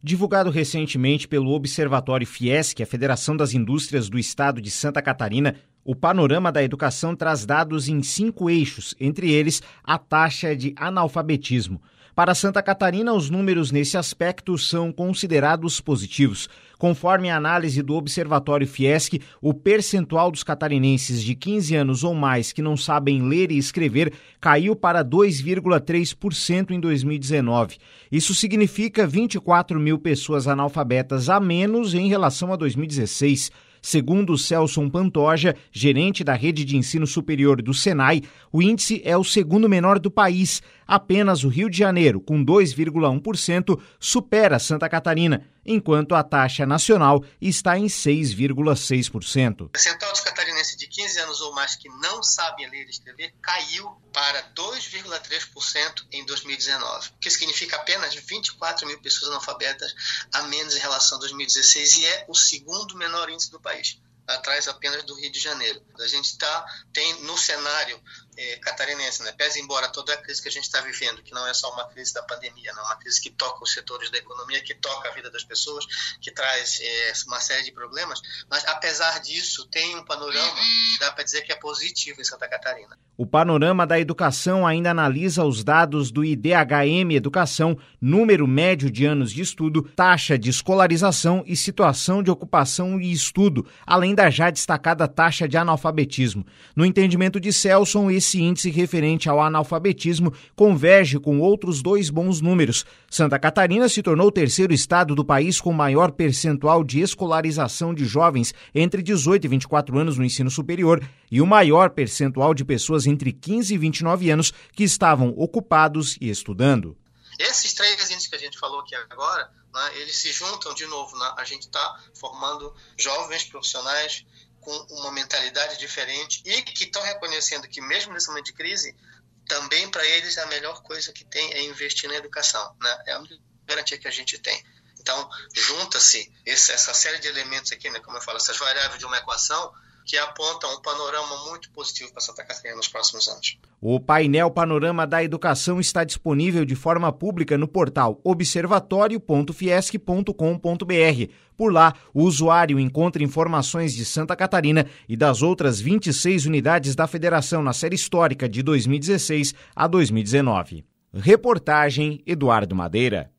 Divulgado recentemente pelo Observatório Fiesc, a Federação das Indústrias do Estado de Santa Catarina, o panorama da educação traz dados em cinco eixos, entre eles a taxa de analfabetismo. Para Santa Catarina, os números nesse aspecto são considerados positivos. Conforme a análise do Observatório Fiesc, o percentual dos catarinenses de 15 anos ou mais que não sabem ler e escrever caiu para 2,3% em 2019. Isso significa 24 mil pessoas analfabetas a menos em relação a 2016. Segundo Celson Pantoja, gerente da rede de ensino superior do Senai, o índice é o segundo menor do país. Apenas o Rio de Janeiro, com 2,1%, supera Santa Catarina, enquanto a taxa nacional está em 6,6%. O percentual dos catarinenses de 15 anos ou mais que não sabem ler e escrever caiu para 2,3% em 2019, o que significa apenas 24 mil pessoas analfabetas a menos em relação a 2016 e é o segundo menor índice do país atrás apenas do Rio de Janeiro. A gente tá, tem no cenário é, catarinense, né? pese embora toda a crise que a gente está vivendo, que não é só uma crise da pandemia, não é uma crise que toca os setores da economia, que toca a vida das pessoas, que traz é, uma série de problemas, mas apesar disso, tem um panorama, dá para dizer que é positivo em Santa Catarina. O panorama da educação ainda analisa os dados do IDHM Educação, número médio de anos de estudo, taxa de escolarização e situação de ocupação e estudo, além da já destacada taxa de analfabetismo. No entendimento de Celson, esse índice referente ao analfabetismo converge com outros dois bons números. Santa Catarina se tornou o terceiro estado do país com maior percentual de escolarização de jovens entre 18 e 24 anos no ensino superior e o maior percentual de pessoas entre 15 e 29 anos que estavam ocupados e estudando. Esses três índices que a gente falou aqui agora, né, eles se juntam de novo. Né? A gente está formando jovens profissionais com uma mentalidade diferente e que estão reconhecendo que mesmo nesse momento de crise, também para eles a melhor coisa que tem é investir na educação. Né? É a garantia que a gente tem. Então, junta-se essa série de elementos aqui, né, como eu falo, essas variáveis de uma equação, que aponta um panorama muito positivo para Santa Catarina nos próximos anos. O painel Panorama da Educação está disponível de forma pública no portal observatório.fiesc.com.br. Por lá, o usuário encontra informações de Santa Catarina e das outras 26 unidades da federação na série histórica de 2016 a 2019. Reportagem Eduardo Madeira.